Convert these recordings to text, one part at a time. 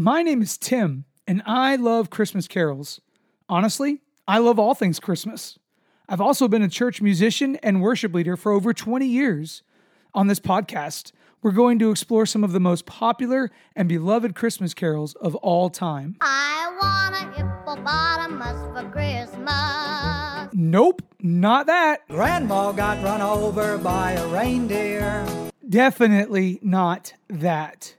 My name is Tim, and I love Christmas carols. Honestly, I love all things Christmas. I've also been a church musician and worship leader for over 20 years. On this podcast, we're going to explore some of the most popular and beloved Christmas carols of all time. I want a hippopotamus for Christmas. Nope, not that. Grandma got run over by a reindeer. Definitely not that.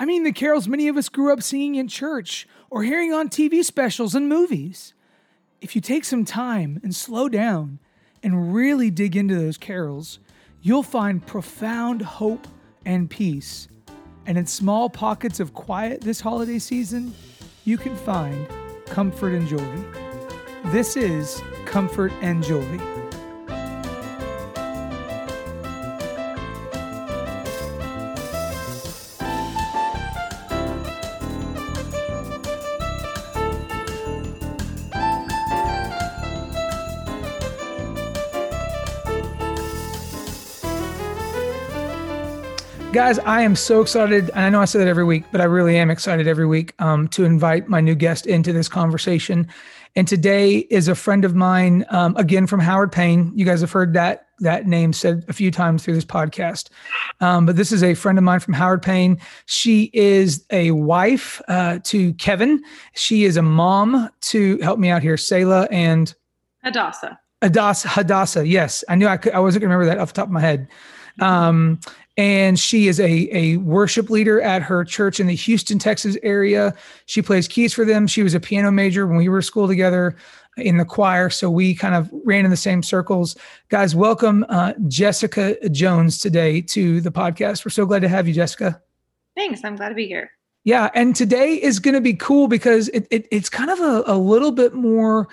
I mean, the carols many of us grew up singing in church or hearing on TV specials and movies. If you take some time and slow down and really dig into those carols, you'll find profound hope and peace. And in small pockets of quiet this holiday season, you can find comfort and joy. This is Comfort and Joy. Guys, I am so excited. And I know I say that every week, but I really am excited every week um, to invite my new guest into this conversation. And today is a friend of mine, um, again from Howard Payne. You guys have heard that that name said a few times through this podcast. Um, but this is a friend of mine from Howard Payne. She is a wife uh, to Kevin. She is a mom to help me out here, Selah and Hadassah. Hadassah. Hadassah. Yes, I knew I could. I wasn't gonna remember that off the top of my head. Um, and she is a, a worship leader at her church in the Houston, Texas area. She plays keys for them. She was a piano major when we were school together in the choir. So we kind of ran in the same circles. Guys, welcome uh, Jessica Jones today to the podcast. We're so glad to have you, Jessica. Thanks. I'm glad to be here. Yeah. And today is going to be cool because it, it, it's kind of a, a little bit more,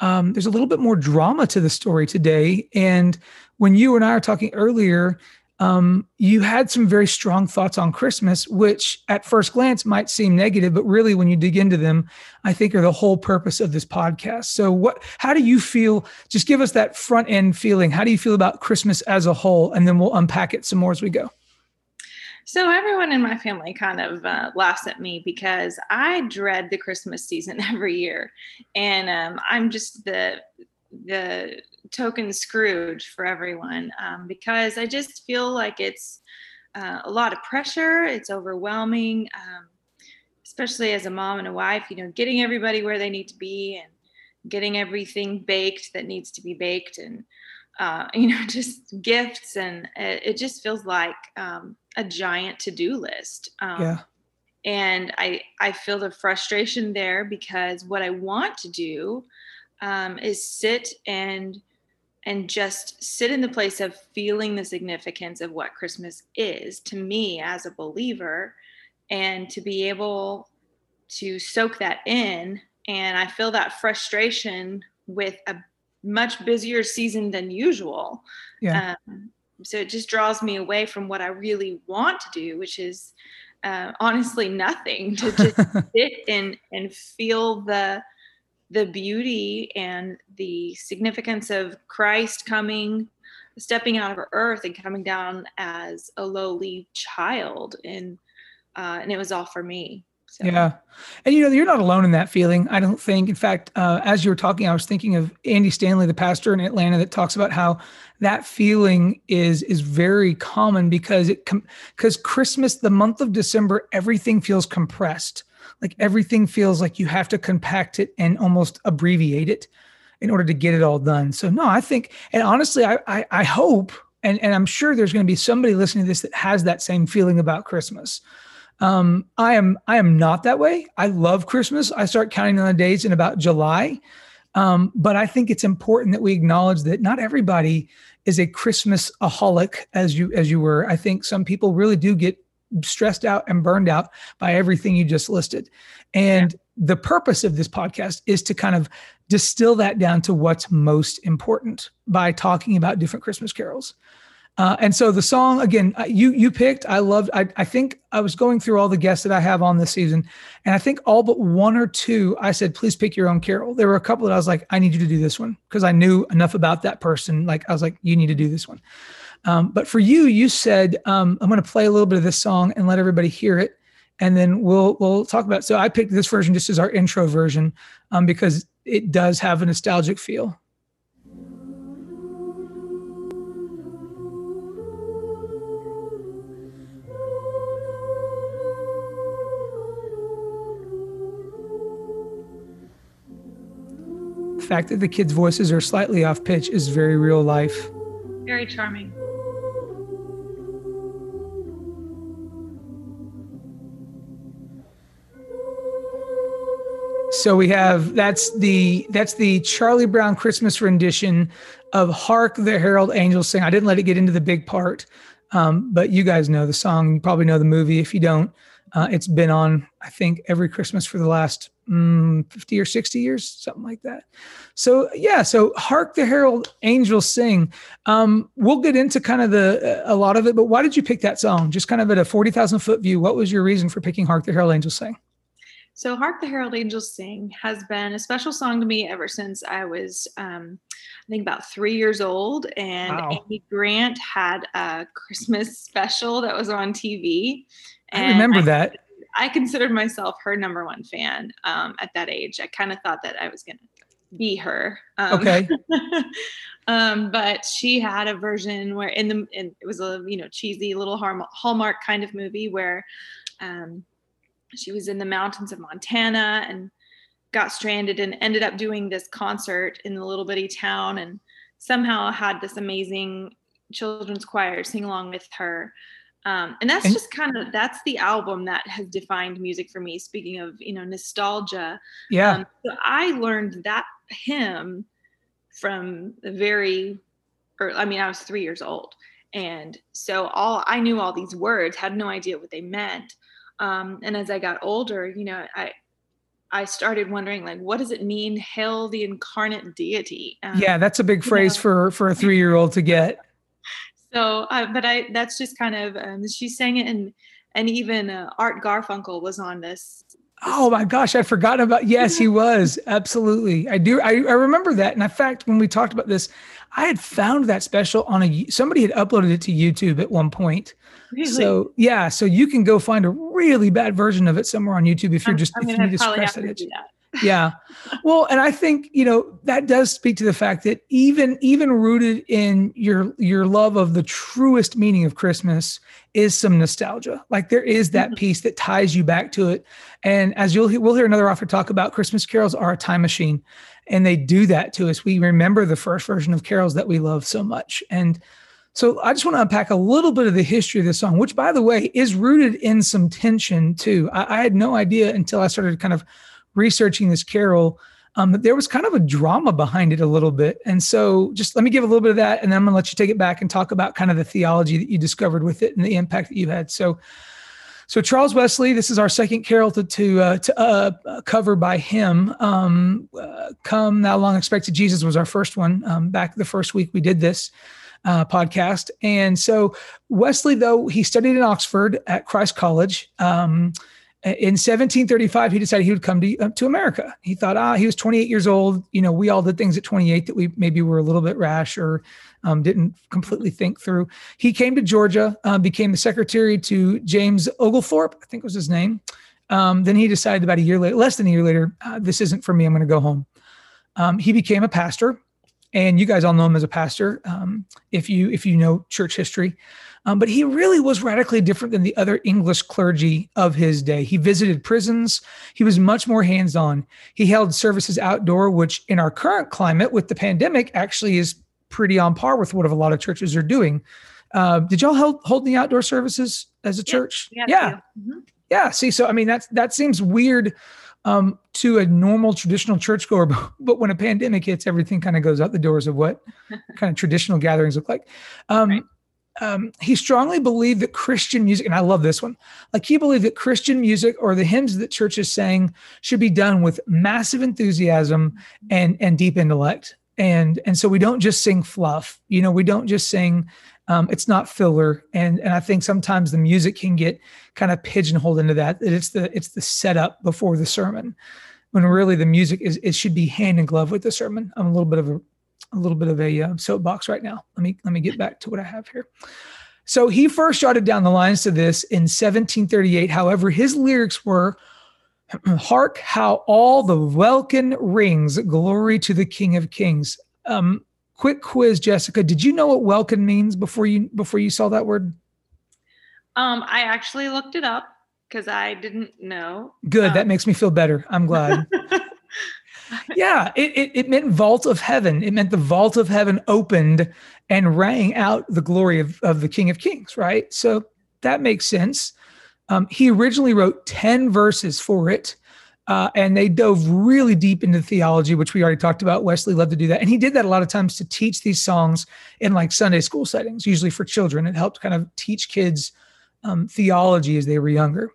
um, there's a little bit more drama to the story today. And when you and I are talking earlier, um, you had some very strong thoughts on Christmas, which at first glance might seem negative, but really, when you dig into them, I think are the whole purpose of this podcast. So, what? How do you feel? Just give us that front end feeling. How do you feel about Christmas as a whole, and then we'll unpack it some more as we go. So everyone in my family kind of uh, laughs at me because I dread the Christmas season every year, and um, I'm just the the token Scrooge for everyone um, because I just feel like it's uh, a lot of pressure. It's overwhelming, um, especially as a mom and a wife. You know, getting everybody where they need to be and getting everything baked that needs to be baked, and uh, you know, just gifts, and it, it just feels like um, a giant to-do list. Um, yeah. And I I feel the frustration there because what I want to do um, is sit and and just sit in the place of feeling the significance of what Christmas is to me as a believer and to be able to soak that in. And I feel that frustration with a much busier season than usual. Yeah. Um, so it just draws me away from what I really want to do, which is uh, honestly nothing to just sit and and feel the the beauty and the significance of Christ coming, stepping out of earth and coming down as a lowly child, and uh, and it was all for me. So. Yeah. And you know, you're not alone in that feeling. I don't think. In fact, uh, as you were talking, I was thinking of Andy Stanley, the pastor in Atlanta, that talks about how that feeling is is very common because it because com- Christmas, the month of December, everything feels compressed like everything feels like you have to compact it and almost abbreviate it in order to get it all done. So no, I think, and honestly, I I, I hope, and and I'm sure there's going to be somebody listening to this that has that same feeling about Christmas. Um, I am I am not that way. I love Christmas. I start counting down the days in about July. Um, but I think it's important that we acknowledge that not everybody is a Christmas aholic as you as you were. I think some people really do get stressed out and burned out by everything you just listed. And yeah. the purpose of this podcast is to kind of distill that down to what's most important by talking about different Christmas carols. Uh, and so the song again, you you picked. I loved. I I think I was going through all the guests that I have on this season, and I think all but one or two I said, please pick your own carol. There were a couple that I was like, I need you to do this one because I knew enough about that person. Like I was like, you need to do this one. Um, but for you, you said, um, I'm going to play a little bit of this song and let everybody hear it. and then we'll we'll talk about. So I picked this version just as our intro version, um, because it does have a nostalgic feel. The fact that the kids' voices are slightly off pitch is very real life. Very charming. So we have that's the that's the Charlie Brown Christmas rendition of "Hark the Herald Angels Sing." I didn't let it get into the big part, um, but you guys know the song. You probably know the movie. If you don't, uh, it's been on I think every Christmas for the last mm, fifty or sixty years, something like that. So yeah, so "Hark the Herald Angels Sing." Um, we'll get into kind of the a lot of it, but why did you pick that song? Just kind of at a forty thousand foot view, what was your reason for picking "Hark the Herald Angels Sing"? So, Hark the Herald Angels Sing has been a special song to me ever since I was, um, I think, about three years old. And Wow. Amy Grant had a Christmas special that was on TV. I remember that. I considered myself her number one fan um, at that age. I kind of thought that I was going to be her. Um, Okay. um, but she had a version where in the in, it was a you know cheesy little Hallmark, Hallmark kind of movie where um, she was in the mountains of Montana and got stranded and ended up doing this concert in the little bitty town and somehow had this amazing children's choir sing along with her. Um, and that's just kind of that's the album that has defined music for me. Speaking of you know nostalgia, Yeah. um, so I learned that hymn from the very, or I mean, I was three years old, and so all I knew all these words, had no idea what they meant. Um, and as I got older, you know, I I started wondering like, what does it mean? Hail the incarnate deity. Um, yeah, that's a big you phrase know. for for a three year old to get. So, uh, but I that's just kind of um, she sang it, and and even uh, Art Garfunkel was on this. Oh my gosh, I'd forgotten about. Yes, he was absolutely. I do. I, I remember that. And in fact, when we talked about this, I had found that special on a. Somebody had uploaded it to YouTube at one point. Really, So yeah, so you can go find a really bad version of it somewhere on YouTube if you're just I'm if you to scratch that itch. that. Yeah. Well and i think you know that does speak to the fact that even even rooted in your your love of the truest meaning of christmas is some nostalgia. Like there is that Mhm. piece that ties you back to it. And as you'll hear we'll hear another author talk about christmas carols are a time machine and they do that to us. We remember the first version of carols that we love so much. And so I just want to unpack a little bit of the history of this song, which, by the way, is rooted in some tension too. I, I had no idea until I started kind of researching this carol um, there was kind of a drama behind it a little bit. And so just let me give a little bit of that, and then I'm going to let you take it back and talk about kind of the theology that you discovered with it and the impact that you had. So. So Charles Wesley, this is our second carol to to, uh, to uh, uh, cover by him. Um, uh, Come, Thou Long Expected Jesus was our first one. Um, back the first week we did this uh, podcast, and so Wesley, though he studied in Oxford at Christ College. Um, in 1735, he decided he would come to uh, to America. He thought, ah, he was 28 years old. You know, we all did things at 28 that we maybe were a little bit rash or um, didn't completely think through. He came to Georgia, uh, became the secretary to James Oglethorpe, I think was his name. Um, then he decided about a year later, less than a year later, uh, this isn't for me. I'm going to go home. Um, he became a pastor, and you guys all know him as a pastor um, if you if you know church history. Um, but he really was radically different than the other English clergy of his day. He visited prisons. He was much more hands on. He held services outdoor, which in our current climate with the pandemic actually is pretty on par with what a lot of churches are doing. Uh, did y'all hold, hold the outdoor services as a church? Yeah. yeah. Mhm. Yeah. See, so I mean, that's that seems weird um, to a normal traditional churchgoer, but, but when a pandemic hits, everything kind of goes out the doors of what kind of traditional gatherings look like. Um, Right. Um, he strongly believed that Christian music, and I love this one, like he believed that Christian music or the hymns that churches sang should be done with massive enthusiasm and and deep intellect. And and so we don't just sing fluff, you know, we don't just sing. Um, it's not filler, and and I think sometimes the music can get kind of pigeonholed into that. That it's the it's the setup before the sermon, when really the music is it should be hand in glove with the sermon. I'm a little bit of a a little bit of a uh, soapbox right now. Let me let me get back to what I have here. So he first jotted down the lines to this in 1738. However, his lyrics were Hark how all the welkin rings, glory to the King of Kings. Um, quick quiz, Jessica. Did you know what welkin means before you before you saw that word? Um, I actually looked it up because I didn't know. Good. Um, that makes me feel better. I'm glad. yeah, it, it, it meant vault of heaven. It meant the vault of heaven opened and rang out the glory of, of the King of Kings, right? So that makes sense. Um, he originally wrote 10 verses for it, uh, and they dove really deep into theology, which we already talked about. Wesley loved to do that. And he did that a lot of times to teach these songs in like Sunday school settings, usually for children. It helped kind of teach kids um, theology as they were younger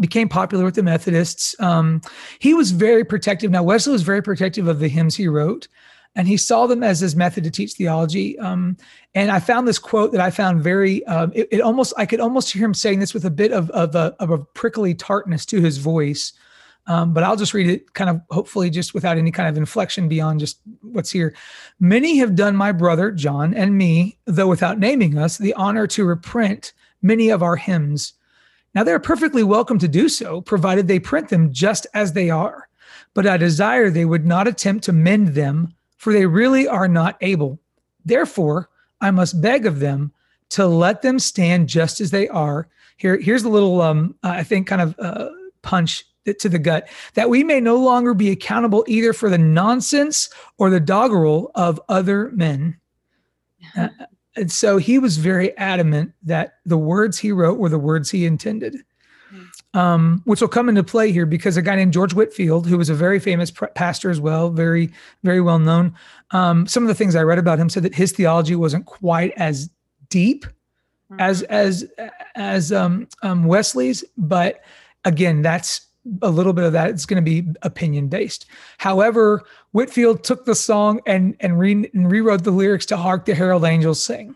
became popular with the Methodists. Um, he was very protective. Now, Wesley was very protective of the hymns he wrote, and he saw them as his method to teach theology. Um, and I found this quote that I found very, um, it, it, almost, I could almost hear him saying this with a bit of, of, a, of a prickly tartness to his voice. Um, but I'll just read it kind of hopefully just without any kind of inflection beyond just what's here. Many have done my brother John and me, though without naming us, the honor to reprint many of our hymns now, they're perfectly welcome to do so, provided they print them just as they are. But I desire they would not attempt to mend them, for they really are not able. Therefore, I must beg of them to let them stand just as they are. Here, here's a little, um, I think, kind of uh, punch to the gut that we may no longer be accountable either for the nonsense or the doggerel of other men. Uh, and so he was very adamant that the words he wrote were the words he intended, mm. um, which will come into play here because a guy named George Whitefield, who was a very famous pastor as well, very, very well known. Um, some of the things I read about him said that his theology wasn't quite as deep mm. as as as um, um, Wesley's, but again, that's a little bit of that. It's going to be opinion based. However, Whitefield took the song and and, re, and rewrote the lyrics to "Hark the Herald Angels Sing,"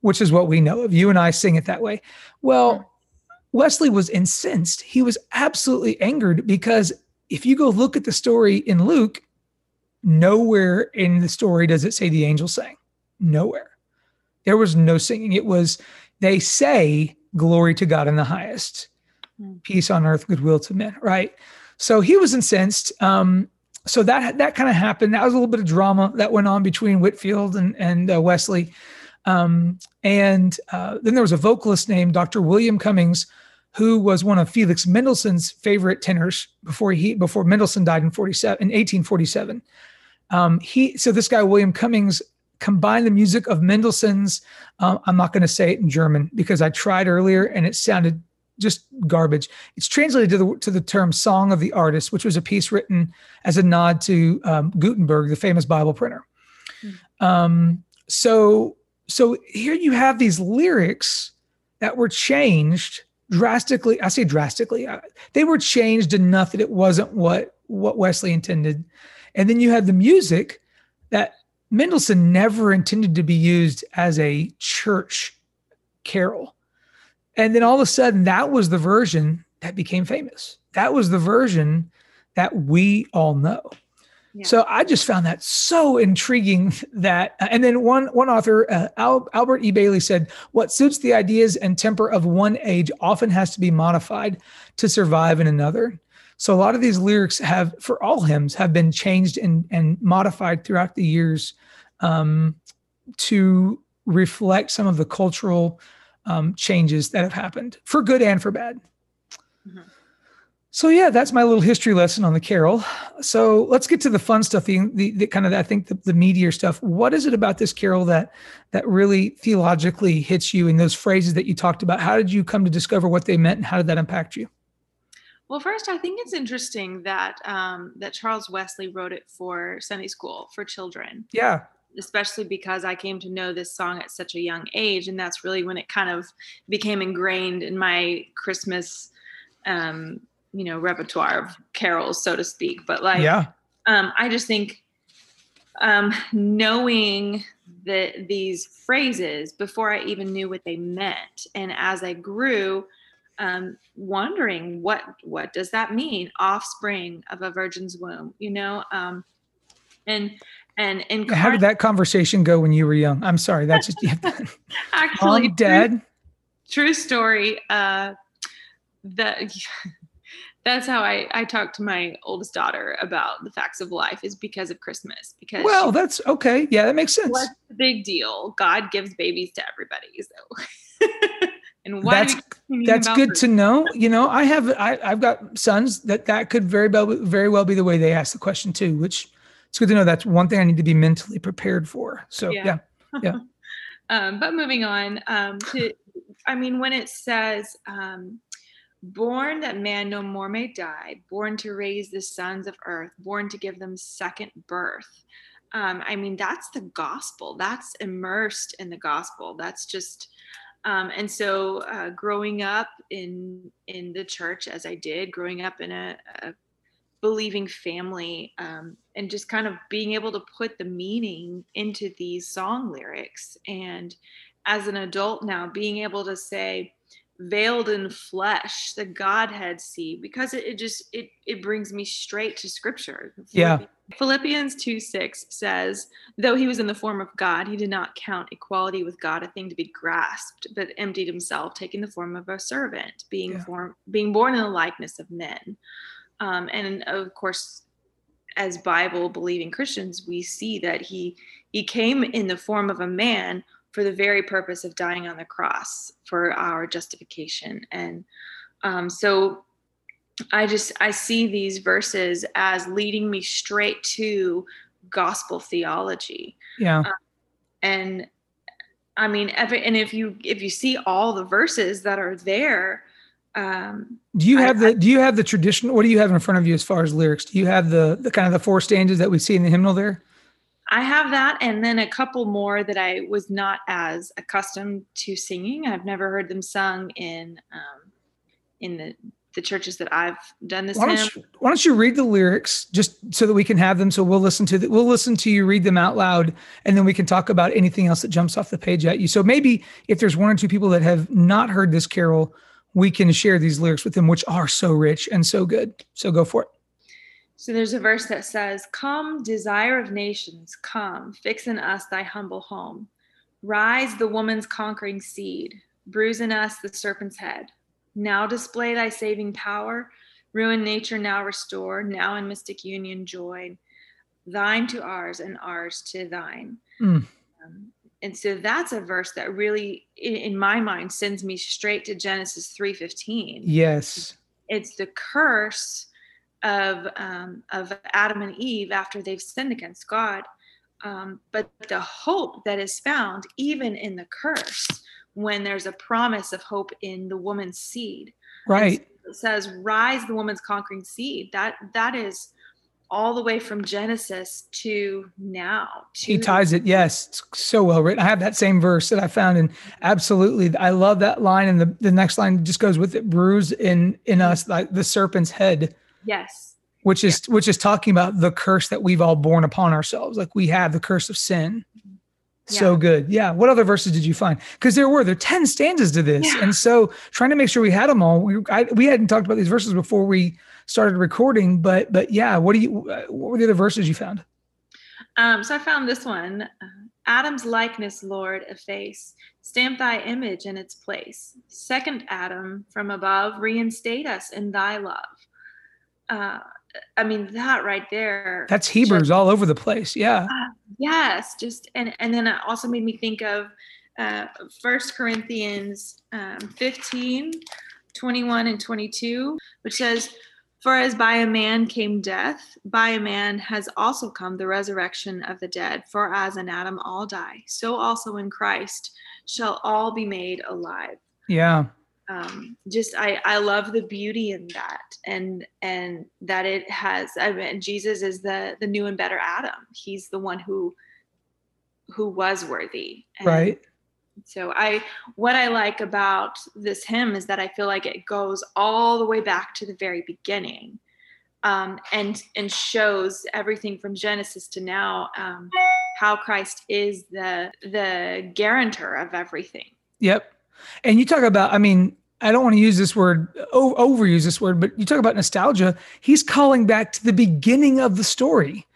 which is what we know of. You and I sing it that way. Well, Wesley was incensed. He was absolutely angered because if you go look at the story in Luke, nowhere in the story does it say the angels sang. Nowhere. There was no singing. It was they say glory to God in the highest Hmm. peace on earth, goodwill to men, right? So he was incensed. Um, so that that kind of happened. That was a little bit of drama that went on between Whitefield and and uh, Wesley. Um, and uh, then there was a vocalist named Dr. William Cummings, who was one of Felix Mendelssohn's favorite tenors before he before Mendelssohn died in 47 in 1847. Um, he so this guy William Cummings combined the music of Mendelssohn's. Uh, I'm not going to say it in German because I tried earlier and it sounded just garbage. It's translated to the to the term "Song of the Artist," which was a piece written as a nod to um, Gutenberg, the famous Bible printer. Mm. Um, so so here you have these lyrics that were changed drastically. I say drastically. Uh, they were changed enough that it wasn't what what Wesley intended, and then you had the music that Mendelssohn never intended to be used as a church carol and then all of a sudden, that was the version that became famous. That was the version that we all know. Yeah. So I just found that so intriguing that, and then one one author, uh, Al, Albert E. Bailey said, "What suits the ideas and temper of one age often has to be modified to survive in another." So a lot of these lyrics have, for all hymns, have been changed and and modified throughout the years um, to reflect some of the cultural um, changes that have happened for good and for bad. Mm-hmm. So yeah, that's my little history lesson on the carol. So let's get to the fun stuff, the, the, the kind of I think the, the meatier stuff. What is it about this carol that that really theologically hits you in those phrases that you talked about? How did you come to discover what they meant, and how did that impact you? Well, first, I think it's interesting that um, that Charles Wesley wrote it for Sunday school for children. Yeah, especially because I came to know this song at such a young age. And that's really when it kind of became ingrained in my Christmas, um, you know, repertoire of carols, so to speak. But like, yeah. um, I just think um, knowing the, these phrases before I even knew what they meant. And as I grew, um, wondering what what does that mean offspring of a virgin's womb you know um, and And and How did that conversation go when you were young? I'm sorry, that's just you have to, actually mom, dad. true story. Uh, the that's how I I talk to my oldest daughter about the facts of life is because of Christmas because Well, that's okay. Yeah, that makes sense. what's the big deal? God gives babies to everybody, so and why That's- do we keep thinking That's good to know. You know, I have I, I've got sons that that could very well very well be the way they ask the question too. Which it's good to know. That's one thing I need to be mentally prepared for. So Yeah. yeah, um, but moving on um, to, I mean, when it says, um, born that man no more may die, born to raise the sons of earth, born to give them second birth. Um, I mean, that's the gospel. That's immersed in the gospel. That's just, um, and so uh, growing up in in the church as I did, growing up in a, a believing family um, and just kind of being able to put the meaning into these song lyrics and as an adult now being able to say veiled in flesh the godhead see because it, it just it it brings me straight to scripture Yeah. philippians 2 6 says though he was in the form of god he did not count equality with god a thing to be grasped but emptied himself taking the form of a servant being Yeah. form being born in the likeness of men um, and of course as bible believing christians we see that he he came in the form of a man for the very purpose of dying on the cross for our justification and um, so i just i see these verses as leading me straight to gospel theology yeah. and i mean every, and if you if you see all the verses that are there um Do you I- have the Do you have the tradition? What do you have in front of you as far as lyrics? Do you have the the kind of the four stanzas that we see in the hymnal there? I have that, and then a couple more that I was not as accustomed to singing. I've never heard them sung in um, in the the churches that I've done this Why don't you, Why don't you read the lyrics just so that we can have them? So we'll listen to the, we'll listen to you read them out loud, and then we can talk about anything else that jumps off the page at you. So maybe if there's one or two people that have not heard this carol, we can share these lyrics with them, which are so rich and so good. So go for it. So there's a verse that says, Come, desire of nations, come, fix in us thy humble home. Rise, the woman's conquering seed, bruise in us the serpent's head. Now display thy saving power, ruin nature now restore, now in mystic union join, thine to ours and ours to thine. Mm. Um, and so that's a verse that really, in, in my mind, sends me straight to Genesis 3:15 Yes. it's the curse of um, of Adam and Eve after they've sinned against God, um, but the hope that is found even in the curse when there's a promise of hope in the woman's seed. Right. so it says, "Rise, the woman's conquering seed." That that is all the way from Genesis to now. He ties it. Yes. It's so well written. I have that same verse that I found and absolutely I love that line. And the, the next line just goes with it. Bruise in in us mm-hmm. like the serpent's head, Yes. which is which is talking about the curse that we've all borne upon ourselves. Like we have the curse of sin. Mm-hmm. So Yeah. good. Yeah. What other verses did you find? Because there were there are 10 stanzas to this. Yeah. And so trying to make sure we had them all. We I, we hadn't talked about these verses before we started recording, but but yeah, what do you uh, what were the other verses you found? Um, so I found this one. Uh, Adam's likeness, Lord, efface. Stamp thy image in its place. Second Adam from above, reinstate us in thy love. Uh, I mean, that right there. That's Hebrews all over the place. Yeah. Yes, just and and then it also made me think of uh First Corinthians um, 15, 21 and 22, which says, For as by a man came death, by a man has also come the resurrection of the dead. For as in Adam all die, so also in Christ shall all be made alive. Yeah. Um, just I I love the beauty in that, and and that it has. I mean, Jesus is the the new and better Adam. He's the one who who was worthy. And Right. So I what I like about this hymn is that I feel like it goes all the way back to the very beginning. Um, and and shows everything from Genesis to now um, how Christ is the the guarantor of everything. Yep. And you talk about, I mean, I don't want to use this word, overuse this word, but you talk about nostalgia. He's calling back to the beginning of the story.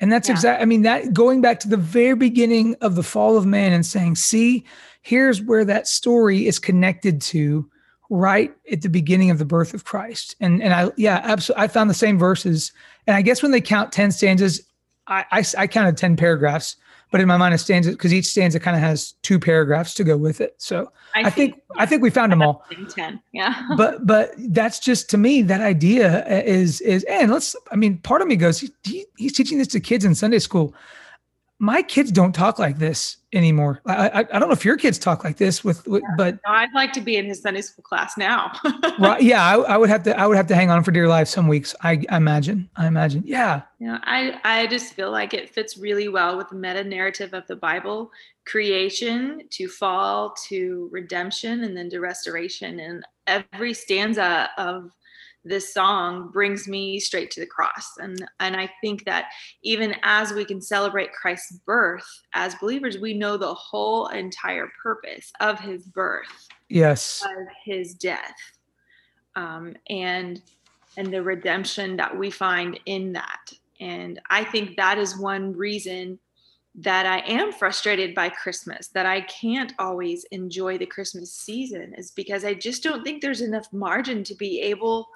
And that's Yeah. exact. I mean, that going back to the very beginning of the fall of man and saying, see, here's where that story is connected to right at the beginning of the birth of Christ. And and I yeah, absolutely. I found the same verses. And I guess when they count 10 stanzas, I I, I counted 10 paragraphs, but in my mind, it stanza because each stanza kind of has two paragraphs to go with it. So I, think I think we found them all. ten. Yeah. but but that's just to me that idea uh, is is and let's I mean part of me goes he, he's teaching this to kids in Sunday school. My kids don't talk like this anymore. I I, I don't know if your kids talk like this with, with but No, I'd like to be in his Sunday school class now. right yeah I, I would have to I would have to hang on for dear life some weeks. I, I imagine I imagine yeah Yeah, I I just feel like it fits really well with the meta narrative of the Bible, creation to fall to redemption and then to restoration. And every stanza of this song brings me straight to the cross. And and I think that even as we can celebrate Christ's birth as believers, we know the whole entire purpose of his birth yes of his death um, and and the redemption that we find in that and i think that is one reason that i am frustrated by christmas that i can't always enjoy the christmas season is because i just don't think there's enough margin to be able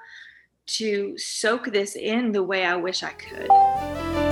to soak this in the way i wish i could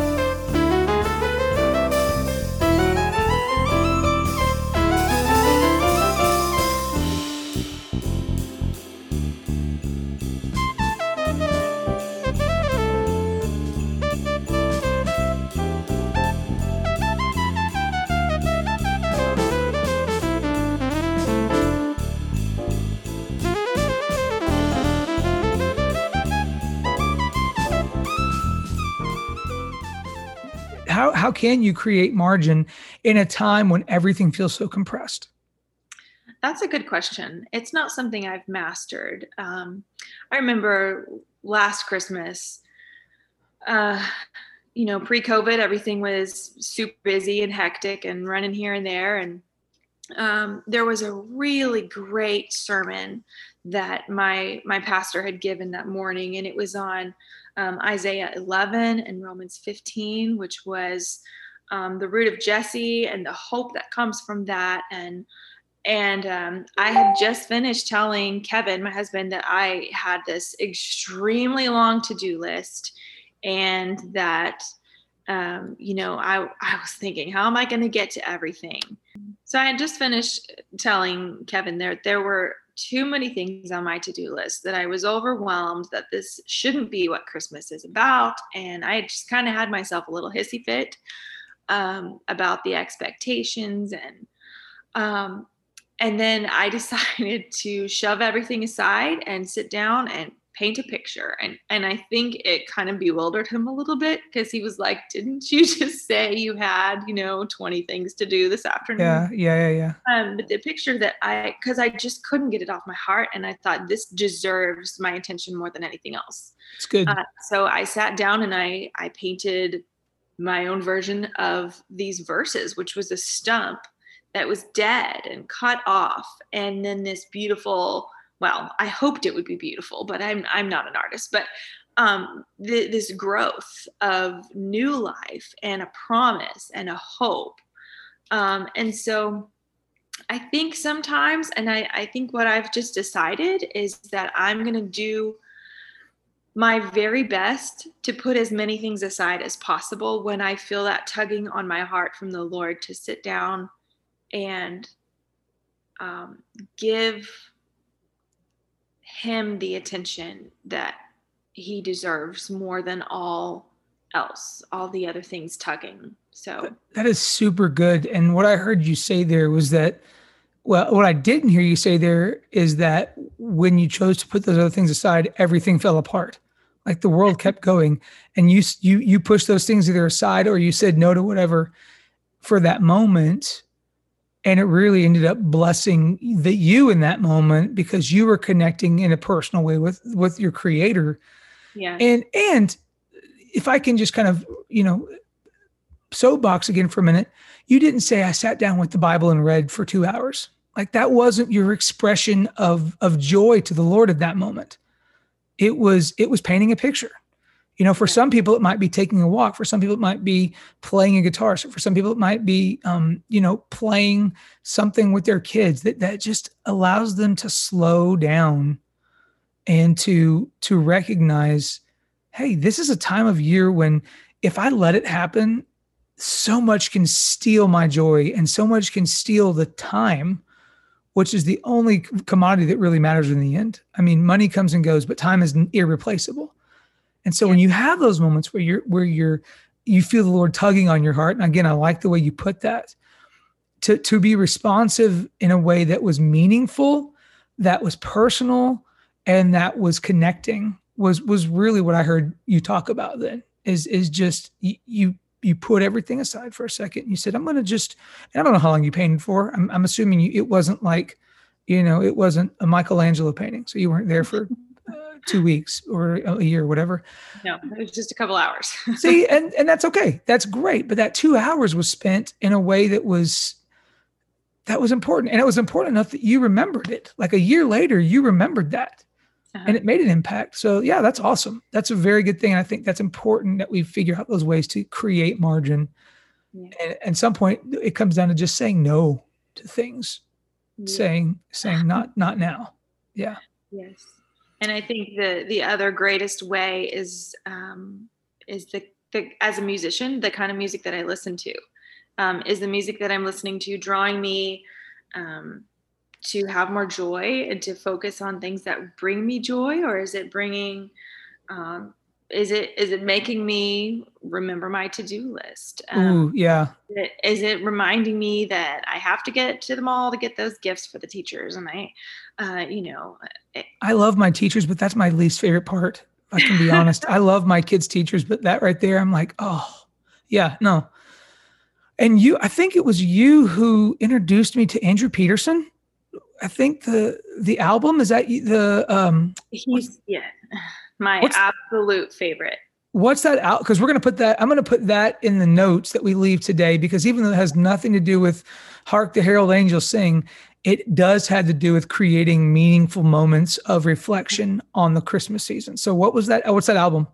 how can you create margin in a time when everything feels so compressed? That's a good question. It's not something I've mastered. Um, I remember last Christmas, uh, you know, pre COVID, everything was super busy and hectic and running here and there. And um, there was a really great sermon that my my pastor had given that morning, and it was on um, Isaiah 11 and Romans 15, which was um, the root of Jesse and the hope that comes from that. And and um, I had just finished telling Kevin, my husband, that I had this extremely long to do list, and that um, you know I I was thinking, how am I going to get to everything? So I had just finished telling Kevin there there were too many things on my to-do list that I was overwhelmed that this shouldn't be what Christmas is about. And I just kind of had myself a little hissy fit um, about the expectations and um, and then I decided to shove everything aside and sit down and paint a picture and and I think it kind of bewildered him a little bit because he was like didn't you just say you had you know 20 things to do this afternoon Yeah, yeah, yeah, yeah. um, but the picture that I, because I just couldn't get it off my heart, and I thought this deserves my attention more than anything else. It's good. Uh, so I sat down and I, I painted my own version of these verses, which was a stump that was dead and cut off, and then this beautiful. Well, I hoped it would be beautiful, but I'm I'm not an artist, but um, th- this growth of new life and a promise and a hope. Um, and so I think sometimes, and I, I think what I've just decided is that I'm going to do my very best to put as many things aside as possible when I feel that tugging on my heart from the Lord to sit down and um, give Him the attention that He deserves more than all else, all the other things tugging. So, That is super good. And what I heard you say there was that, well, what I didn't hear you say there is that when you chose to put those other things aside, everything fell apart. Like the world kept going, and you you you pushed those things either aside or you said no to whatever for that moment, and it really ended up blessing that you in that moment because you were connecting in a personal way with with your creator. Yeah. and and if i can just kind of you know soapbox again for a minute you didn't say i sat down with the bible and read for two hours. Like that wasn't your expression of of joy to the lord at that moment. It was it was painting a picture You know, for some people, it might be taking a walk. For some people, it might be playing a guitar. So for some people, it might be, um, you know, playing something with their kids that that just allows them to slow down and to to recognize, hey, this is a time of year when if I let it happen, so much can steal my joy and so much can steal the time which is the only commodity that really matters in the end. I mean, money comes and goes, but time is irreplaceable. And so when you have those moments where you're where you're you feel the Lord tugging on your heart, and again, I like the way you put that, to to be responsive in a way that was meaningful, that was personal, and that was connecting was was really what I heard you talk about then is is just you you, you put everything aside for a second. You said, I'm gonna just and I don't know how long you painted for. I'm I'm assuming you it wasn't like, you know, it wasn't a Michelangelo painting. So you weren't there for two weeks or a year, whatever. No, it was just a couple hours. See, and and that's okay. That's great. But that two hours was spent in a way that was that was important, and it was important enough that you remembered it. Like a year later, you remembered that, uh-huh. and it made an impact. So yeah, that's awesome. That's a very good thing. And I think that's important that we figure out those ways to create margin. Yeah. And at some point, it comes down to just saying no to things, yeah. saying saying not not now. Yeah. Yes and I think the the other greatest way is um, is the, the as a musician the kind of music that I listen to um, is the music that I'm listening to drawing me um, to have more joy and to focus on things that bring me joy or is it bringing um, is it is it making me remember my to-do list? Um, Ooh, yeah. is it, is it reminding me that i have to get to the mall to get those gifts for the teachers and i uh, you know it, i love my teachers but that's my least favorite part i can be honest. I love my kids teachers but that right there i'm like oh yeah no. And you i think it was you who introduced me to andrew peterson. I think the the album is that the um he's yeah my what's, absolute favorite. What's that out? Because we're going to put that, I'm going to put that in the notes that we leave today because even though it has nothing to do with Hark the Herald Angels Sing, it does have to do with creating meaningful moments of reflection on the Christmas season. So, what was that? What's that album?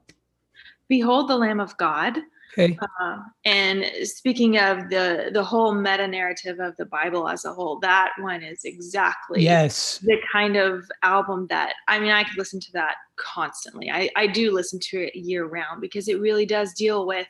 Behold the Lamb of God. Okay. Uh, and speaking of the the whole meta narrative of the Bible as a whole, that one is exactly yes the kind of album that I mean I could listen to that constantly. I, I do listen to it year round because it really does deal with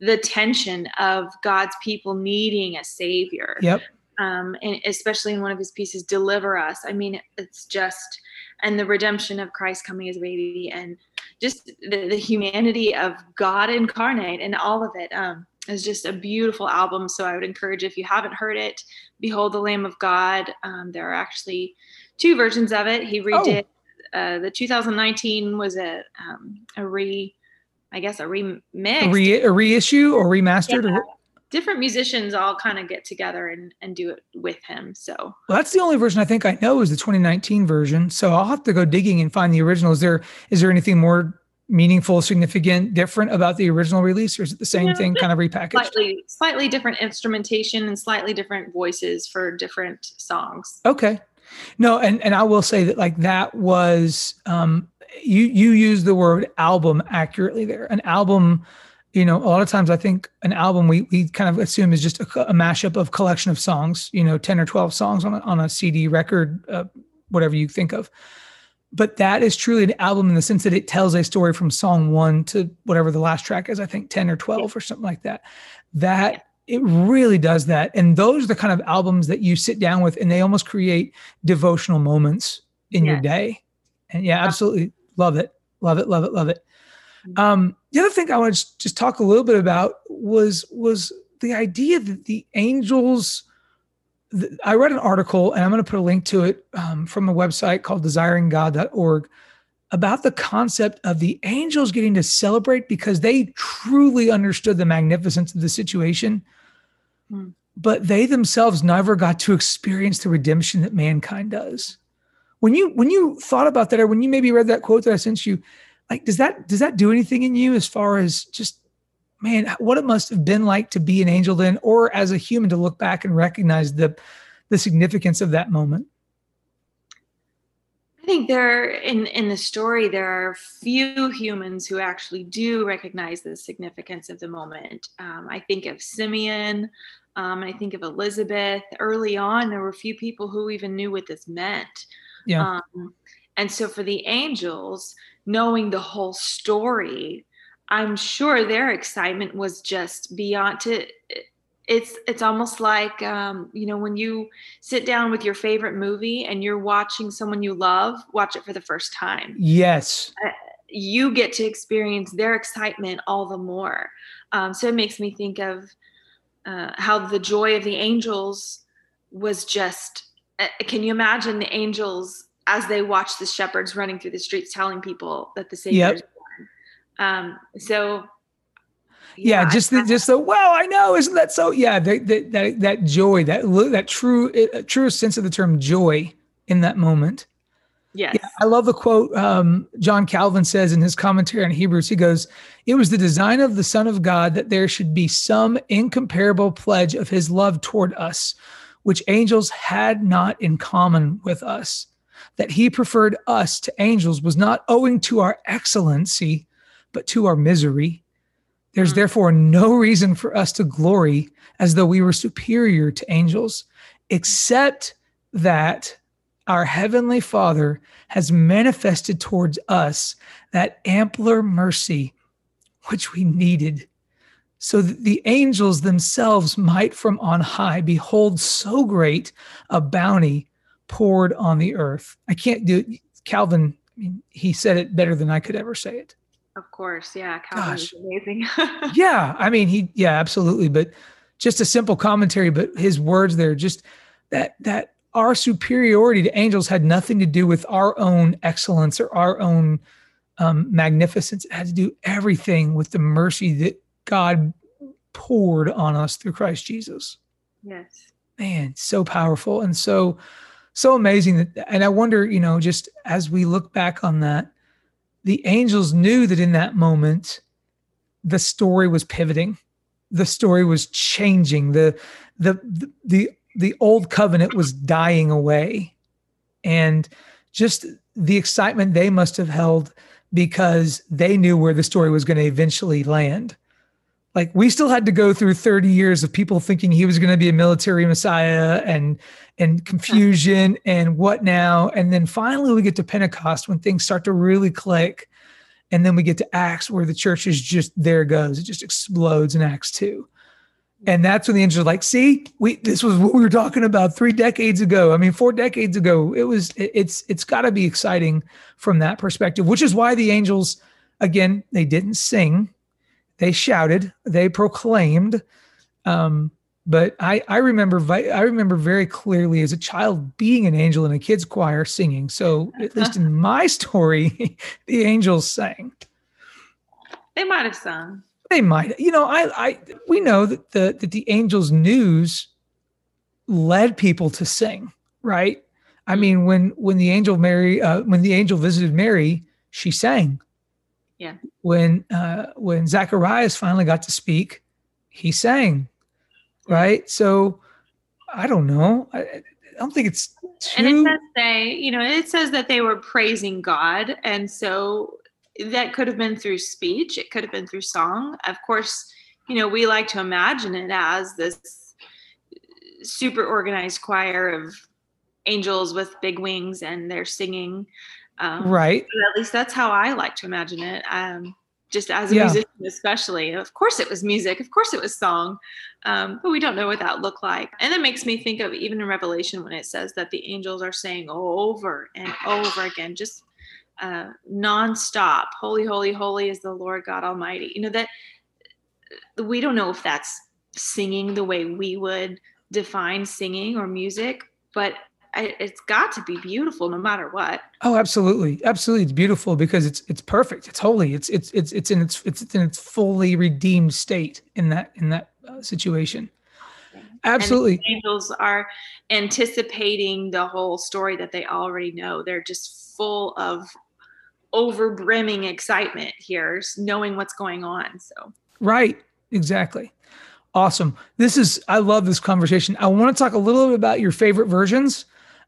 the tension of God's people needing a savior. Yep. Um, and especially in one of his pieces, "Deliver Us." I mean, it's just and the redemption of Christ coming as a baby and just the, the humanity of God incarnate and all of it um, is just a beautiful album. So I would encourage if you haven't heard it, Behold the Lamb of God. Um, there are actually two versions of it. He redid oh. uh, the 2019 was a um, a re, I guess a remix, a, re- a reissue or remastered. Yeah. Or- different musicians all kind of get together and, and do it with him. So well, that's the only version I think I know is the 2019 version. So I'll have to go digging and find the original. Is there is there anything more meaningful, significant, different about the original release, or is it the same thing, kind of repackaged? Slightly, slightly different instrumentation and slightly different voices for different songs. Okay. No, and and I will say that like that was um you you use the word album accurately there. An album you know, a lot of times I think an album we we kind of assume is just a, a mashup of collection of songs, you know, 10 or 12 songs on a, on a CD record, uh, whatever you think of. But that is truly an album in the sense that it tells a story from song one to whatever the last track is, I think 10 or 12 or something like that. That it really does that. And those are the kind of albums that you sit down with and they almost create devotional moments in your day. And yeah, absolutely love it. Love it, love it, love it. Um, the other thing I want to just talk a little bit about was was the idea that the angels. The, I read an article, and I'm going to put a link to it um, from a website called desiringgod.org about the concept of the angels getting to celebrate because they truly understood the magnificence of the situation, mm. but they themselves never got to experience the redemption that mankind does. When you when you thought about that, or when you maybe read that quote that I sent you, like does that does that do anything in you as far as just man what it must have been like to be an angel then or as a human to look back and recognize the the significance of that moment I think there in in the story there are few humans who actually do recognize the significance of the moment. Um, I think of Simeon, um, and I think of Elizabeth. Early on, there were few people who even knew what this meant. Yeah. Um, and so for the angels, knowing the whole story, I'm sure their excitement was just beyond to it's it's almost like um, you know when you sit down with your favorite movie and you're watching someone you love watch it for the first time. Yes. Uh, you get to experience their excitement all the more. Um, so it makes me think of uh, how the joy of the angels was just uh, can you imagine the angels as they watch the shepherds running through the streets telling people that the savior Yep. is born. Um, so yeah, I- just the, just the wow i know isn't that so yeah that that that, that joy that that true uh, truest sense of the term joy in that moment. Yes. Yeah, i love the quote um, john calvin says in his commentary on hebrews. He goes it was the design of the son of god that there should be some incomparable pledge of his love toward us which angels had not in common with us that he preferred us to angels was not owing to our excellency but to our misery there's Mm. therefore no reason for us to glory as though we were superior to angels, except that our Heavenly Father has manifested towards us that ampler mercy which we needed, so that the angels themselves might from on high behold so great a bounty poured on the earth. I can't do it. Calvin, I mean, he said it better than I could ever say it. Of course, yeah. Calvin Gosh. is amazing. yeah i mean he yeah absolutely but just a simple commentary but his words there just that that our superiority to angels had nothing to do with our own excellence or our own um, magnificence it had to do everything with the mercy that god poured on us through christ jesus yes. man so powerful and so so amazing that and i wonder you know just as we look back on that the angels knew that in that moment the story was pivoting. The story was changing. The the the the, the old covenant was dying away. And just the excitement they must have held because they knew where the story was going to eventually land like we still had to go through 30 years of people thinking he was going to be a military messiah and and confusion and what now? And then finally we get to pentecost when things start to really click and then we get to acts where the church is just there it goes. It just explodes in acts 2 and that's when the angels are like see we this was what we were talking about three decades ago. I mean four decades ago it was it- it's it's got to be exciting from that perspective which is why the angels again they didn't sing they shouted they proclaimed um but i i remember vi- i remember very clearly as a child being an angel in a kids choir singing so at least in my story the angels sang They might have sung. they might you know i i we know that the that the angels news led people to sing right i Mm. mean when when the angel mary uh, when the angel visited mary she sang Yeah. when uh when zacharias finally got to speak he sang right so i don't know i, I don't think it's And it too does say, you know, it says that they were praising God. And so that could have been through speech, it could have been through song. Of course, you know, we like to imagine it as this super organized choir of angels with big wings and they're singing. Um, right at least that's how I like to imagine it. Um, just as a Yeah. musician, especially. Of course, it was music. Of course, it was song. Um, but we don't know what that looked like. And it makes me think of even in Revelation when it says that the angels are saying over and over again, just uh, nonstop, "Holy, holy, holy is the Lord God Almighty." You know that we don't know if that's singing the way we would define singing or music, but it's got to be beautiful no matter what. Oh, absolutely, absolutely. It's beautiful because it's it's perfect. It's holy. It's it's it's it's in its it's in its fully redeemed state in that in that uh, situation. Absolutely. angels are anticipating the whole story that they already know. They're just full of overbrimming excitement here, knowing what's going on. So, Right. Exactly. Awesome. This is I love this conversation. I want to talk a little bit about your favorite versions.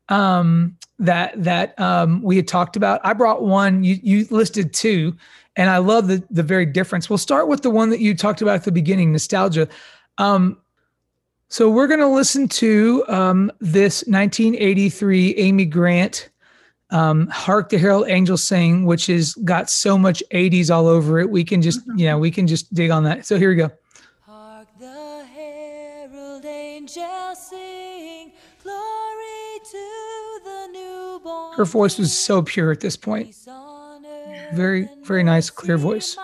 Um, that that um, we had talked about. I brought one. You you listed two, and I love the the very difference. We'll start with the one that you talked about at the beginning, nostalgia. Um, so we're going to listen to um, this 1983 Amy Grant um, "Hark the Herald Angels Sing," which has got so much 80s all over it. We can just yeah, we can just dig on that. So here we go. Her voice was so pure at this point. Very very nice, clear voice.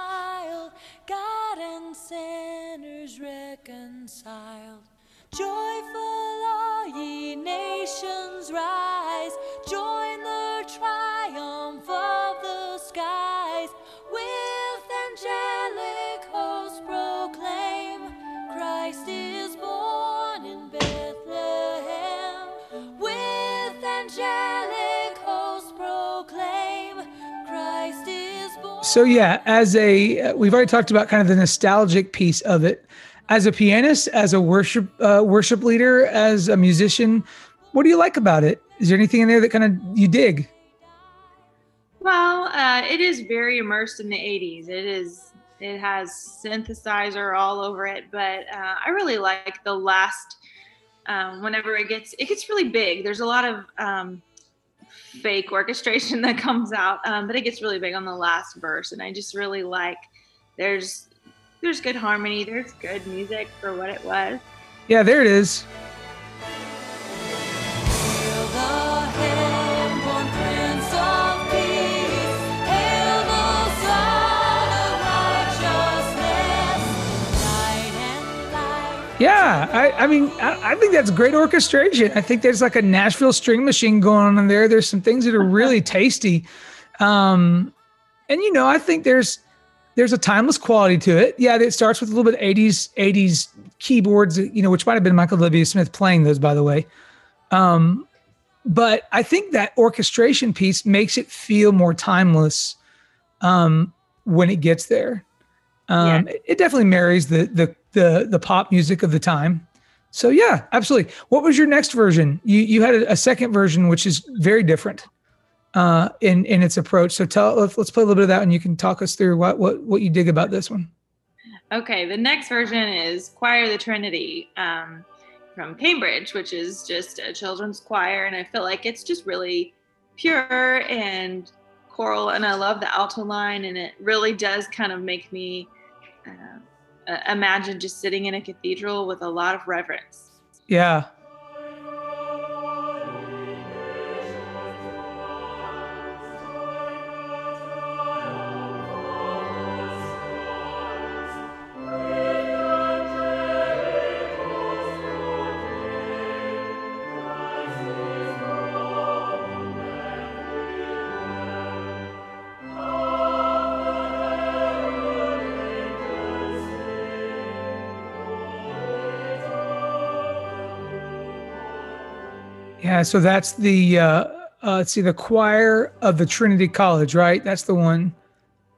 So yeah, as a we've already talked about kind of the nostalgic piece of it. As a pianist, as a worship uh, worship leader, as a musician, what do you like about it? Is there anything in there that kind of you dig? Well, uh, it is very immersed in the 80s. It is. It has synthesizer all over it, but uh, I really like the last. Um, whenever it gets, it gets really big. There's a lot of um, fake orchestration that comes out, um, but it gets really big on the last verse, and I just really like. There's there's good harmony. There's good music for what it was. Yeah, there it is. Yeah, I, I mean, I, I think that's great orchestration. I think there's like a Nashville string machine going on in there. There's some things that are really tasty, um, and you know, I think there's there's a timeless quality to it. Yeah, it starts with a little bit 80s 80s keyboards, you know, which might have been Michael W. Smith playing those, by the way. Um, but I think that orchestration piece makes it feel more timeless um, when it gets there. Um, it, it definitely marries the the the the pop music of the time. So yeah, absolutely. What was your next version? You you had a, a second version which is very different uh, in in its approach. So tell let's, let's play a little bit of that, and you can talk us through what what what you dig about this one. Okay, the next version is Choir the Trinity um, from Cambridge, which is just a children's choir, and I feel like it's just really pure and choral, and I love the alto line, and it really does kind of make me uh, uh, imagine just sitting in a cathedral with a lot of reverence. Yeah. So that's the uh, uh, let's see, the choir of the Trinity College, right? That's the one.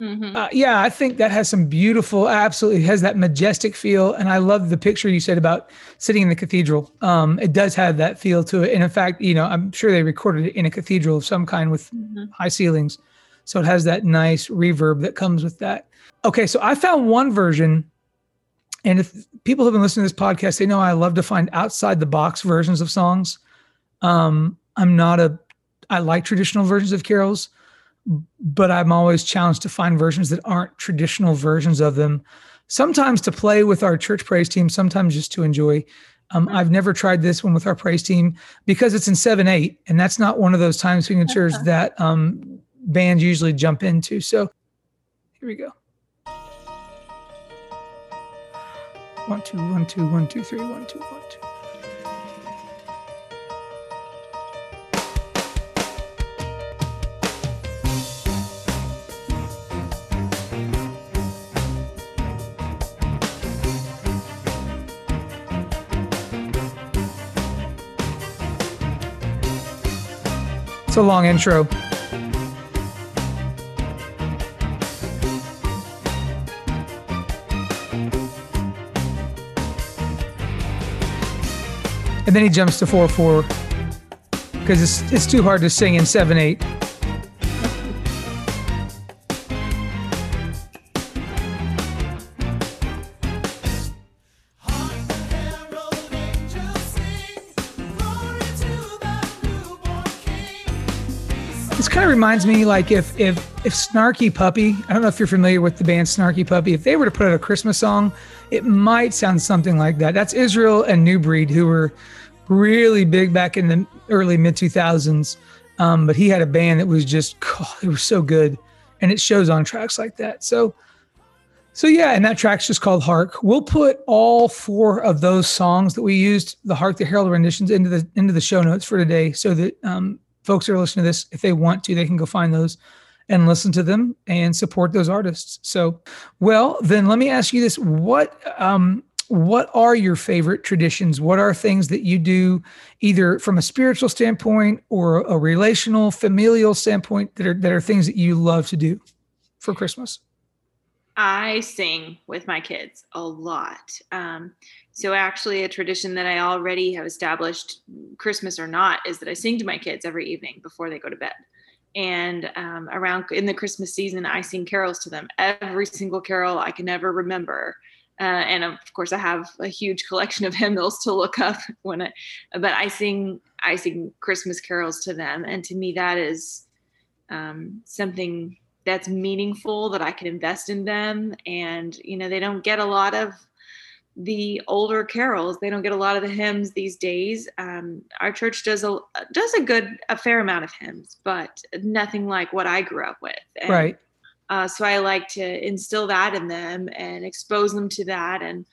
Mhm. Uh, yeah, I think that has some beautiful, absolutely has that majestic feel, and I love the picture you said about sitting in the cathedral. Um, it does have that feel to it, and in fact, you know, I'm sure they recorded it in a cathedral of some kind with Mhm. high ceilings, so it has that nice reverb that comes with that. Okay, so I found one version, and if people have been listening to this podcast, they know I love to find outside the box versions of songs. Um, I'm not a, I like traditional versions of carols, but I'm always challenged to find versions that aren't traditional versions of them. Sometimes to play with our church praise team, sometimes just to enjoy. Um, I've never tried this one with our praise team because it's in seven eight, and that's not one of those time signatures that um, bands usually jump into. So here we go. One two one two one two three one two one two. It's a long intro. And then he jumps to 4 4. because it's it's too hard to sing in seven eight. This kind of reminds me like if if if Snarky Puppy, I don't know if you're familiar with the band Snarky Puppy, if they were to put out a Christmas song, it might sound something like that. That's Israel and New Breed, who were really big back in the early mid 2000s. Um, but he had a band that was just, God, it was so good, and it shows on tracks like that. So, so yeah, and that track's just called Hark. We'll put all four of those songs that we used, the Hark the Herald renditions, into the into the show notes for today, so that um, folks who are listening to this, if they want to, they can go find those and listen to them and support those artists. So, well, then let me ask you this: what um, what are your favorite traditions? What are things that you do, either from a spiritual standpoint or a relational, familial standpoint, that are that are things that you love to do for Christmas? I sing with my kids a lot. Um, so, actually, a tradition that I already have established, Christmas or not, is that I sing to my kids every evening before they go to bed. And um, around in the Christmas season, I sing carols to them. Every single carol I can ever remember. Uh, and of course, I have a huge collection of hymnals to look up when I, but I sing, I sing Christmas carols to them. And to me, that is um, something that's meaningful that I can invest in them. And, you know, they don't get a lot of the older carols. They don't get a lot of the hymns these days. Um, our church does a does a good a fair amount of hymns, but nothing like what I grew up with. And, Right. Uh, so I like to instill that in them and expose them to that. And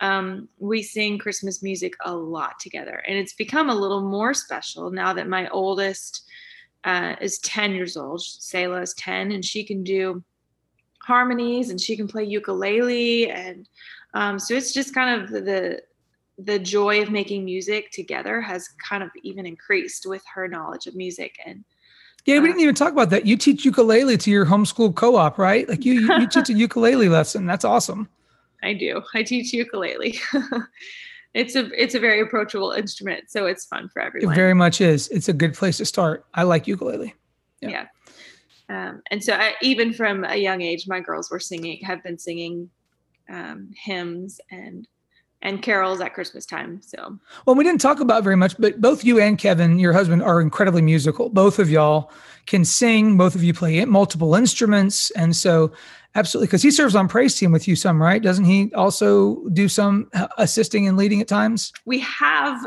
um, we sing Christmas music a lot together, and it's become a little more special now that my oldest uh, is 10 years old. Selah is 10, and she can do harmonies and she can play ukulele. And um, so it's just kind of the the joy of making music together has kind of even increased with her knowledge of music. And Yeah, we Uh, didn't even talk about that. You teach ukulele to your homeschool co-op, right? Like you, you, you teach a ukulele lesson. That's awesome. I do. I teach ukulele. it's a it's a very approachable instrument, so it's fun for It everyone. very much is. It's a good place to start. I like ukulele. yeah. yeah. Um, and so I, even from a young age, my girls were singing, have been singing um, hymns and and carols at Christmas time. So Well, we didn't talk about very much, but both you and Kevin, your husband, are incredibly musical. Both of y'all can sing. Both of you play multiple instruments, and so absolutely, because he serves on praise team with you some, right? Doesn't he also do some uh, assisting and leading at times? we have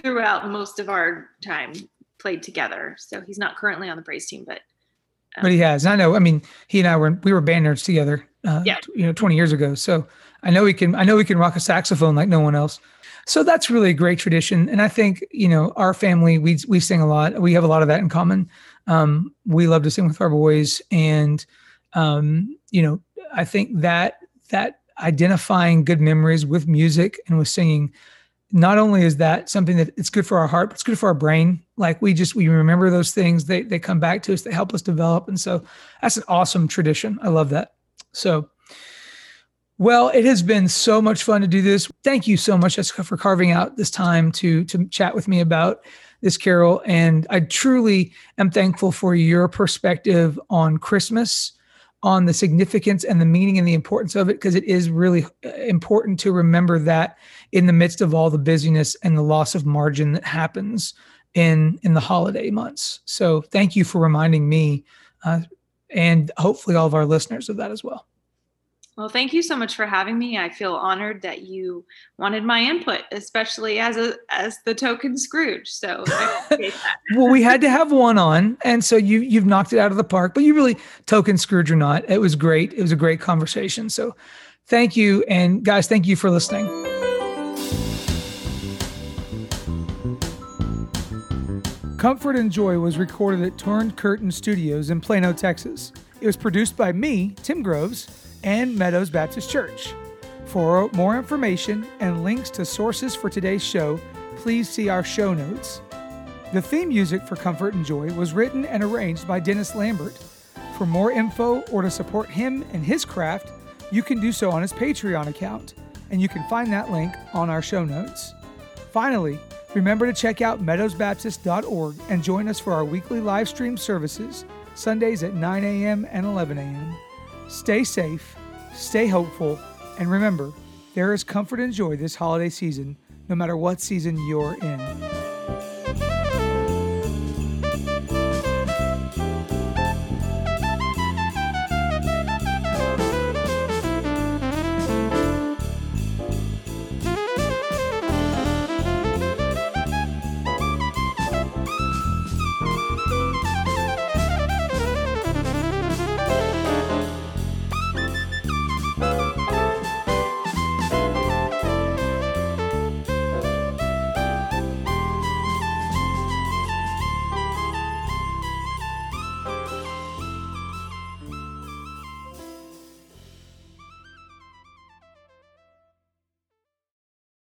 throughout most of our time played together. So he's not currently on the praise team, but But he has. I know. I mean, he and I were we were band nerds together. Uh, Yeah. You know, twenty years ago. So I know we can. I know we can rock a saxophone like no one else. So that's really a great tradition, and I think you know our family we we sing a lot. We have a lot of that in common. Um, we love to sing with our boys, and um, you know, I think that that identifying good memories with music and with singing not only is that something that it's good for our heart, but it's good for our brain. Like we just we remember those things. They they come back to us. They help us develop, and so that's an awesome tradition. I love that. So, well, it has been so much fun to do this. Thank you so much, Jessica, for carving out this time to to chat with me about this carol. And I truly am thankful for your perspective on Christmas, on the significance and the meaning and the importance of it, because it is really uh, important to remember that in the midst of all the busyness and the loss of margin that happens in in the holiday months. So thank you for reminding me, uh, and hopefully all of our listeners of that as well. well, thank you so much for having me. I feel honored that you wanted my input, especially as a as the token Scrooge. So I appreciate that. well, we had to have one on, and so you you've knocked it out of the park. But you really token Scrooge or not, it was great. It was a great conversation. So thank you, and guys, thank you for listening. Comfort and Joy was recorded at Turned Curtain Studios in Plano, Texas. It was produced by me, Tim Groves, and Meadows Baptist Church. For more information and links to sources for today's show, please see our show notes. The theme music for Comfort and Joy was written and arranged by Dennis Lambert. For more info or to support him and his craft, you can do so on his Patreon account, and you can find that link on our show notes. Finally, Remember to check out meadowsbaptist.org and join us for our weekly live stream services, Sundays at 9 a.m. and 11 a.m. Stay safe, stay hopeful, and remember, there is comfort and joy this holiday season, no matter what season you're in.